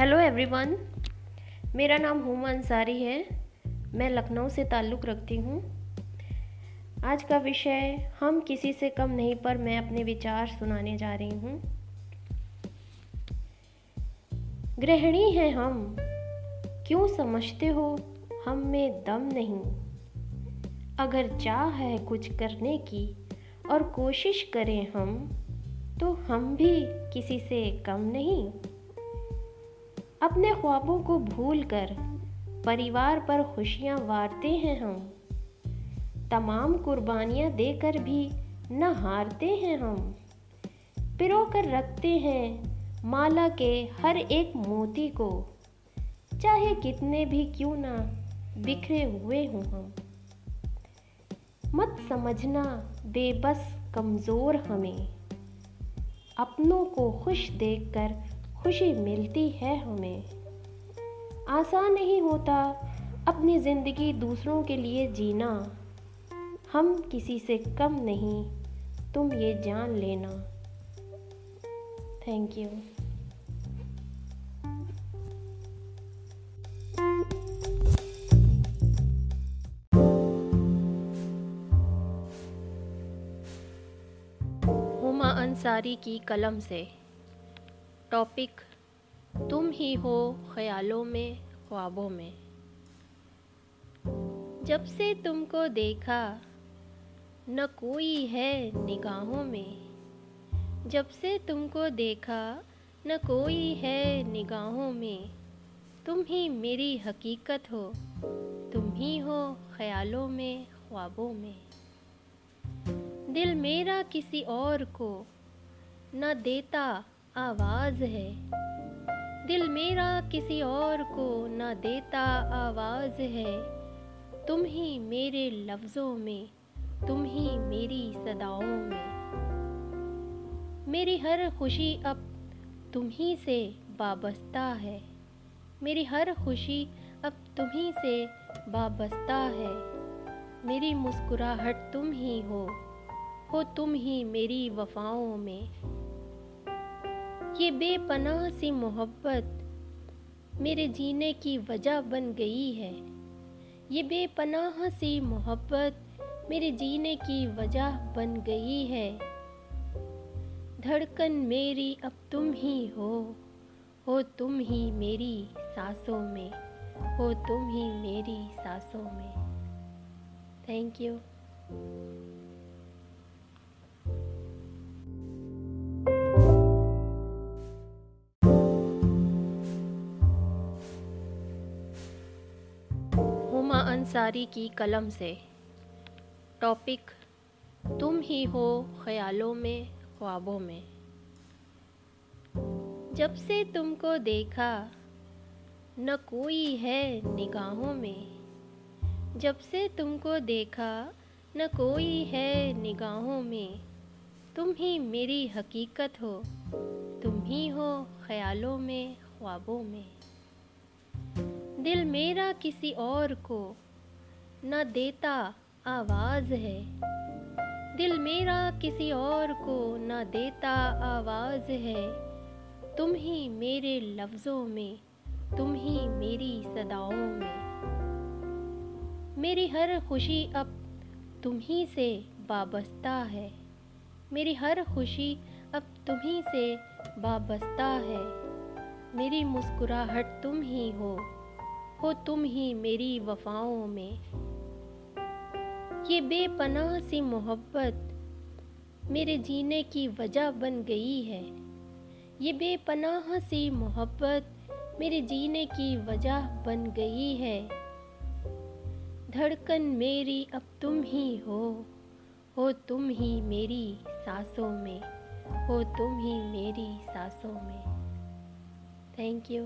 Hello everyone मेरा नाम हुमा अंसारी है। मैं लखनऊ से ताल्लुक़ रखती हूँ। आज का विषय, हम किसी से कम नहीं पर मैं अपने विचार सुनाने जा रही हूँ। गृहिणी हैं हम। क्यों समझते हो? हम में दम नहीं। अगर चाह है कुछ करने की और कोशिश करें हम तो हम भी किसी से कम नहीं। अपने ख्वाबों को भूल कर परिवार पर खुशियाँ वारते हैं हम। तमाम कुर्बानियाँ देकर भी न हारते हैं हम। पिरो कर रखते हैं माला के हर एक मोती को। चाहे कितने भी क्यों ना बिखरे हुए हों हम। मत समझना बेबस कमज़ोर हमें। अपनों को खुश देखकर खुशी मिलती है हमें। आसान नहीं होता अपनी ज़िंदगी दूसरों के लिए जीना। हम किसी से कम नहीं, तुम ये जान लेना। थैंक यू अंसारी की कलम से। टॉपिक तुम ही हो ख्यालों में, ख्वाबों में. जब से तुमको देखा, न कोई है निगाहों में। जब से तुमको देखा, न कोई है निगाहों में। तुम ही मेरी हकीकत हो, तुम ही हो ख्यालों में, ख्वाबों में। दिल मेरा किसी और को न देता आवाज़ है। दिल मेरा किसी और को न देता आवाज़ है। तुम ही मेरे लफ्ज़ों में, तुम ही मेरी सदाओं में। मेरी हर खुशी अब तुम ही से वाबस्ता है। मेरी हर खुशी अब तुम ही से वाबस्ता है। मेरी मुस्कुराहट तुम ही हो हो तुम ही मेरी वफाओं में। ये बेपनाह सी मोहब्बत मेरे जीने की वजह बन गई है। ये बेपनाह सी मोहब्बत मेरे जीने की वजह बन गई है। धड़कन मेरी, अब तुम ही हो। हो तुम ही मेरी सांसों में। हो तुम ही मेरी सांसों में। थैंक यू अंसारी की कलम से। टॉपिक तुम ही हो ख्यालों में, ख्वाबों में। जब से तुमको देखा, न कोई है निगाहों में। जब से तुमको देखा, न कोई है निगाहों में। तुम ही मेरी हकीकत हो, तुम ही हो ख्यालों में, ख्वाबों में। दिल मेरा किसी और को न देता आवाज़ है। दिल मेरा किसी और को न देता आवाज़ है। तुम ही मेरे लफ्ज़ों में, तुम ही मेरी सदाओं में। मेरी हर खुशी अब तुम ही से वाबस्ता है। मेरी हर खुशी अब तुम ही से वाबस्ता है। मेरी मुस्कुराहट तुम ही हो हो तुम ही मेरी वफाओं में। ये बेपनाह सी मोहब्बत मेरे जीने की वजह बन गई है। ये बेपनाह सी मोहब्बत मेरे जीने की वजह बन गई है। धड़कन मेरी, अब तुम ही हो। हो तुम ही मेरी सांसों में। हो तुम ही मेरी सांसों में। Thank you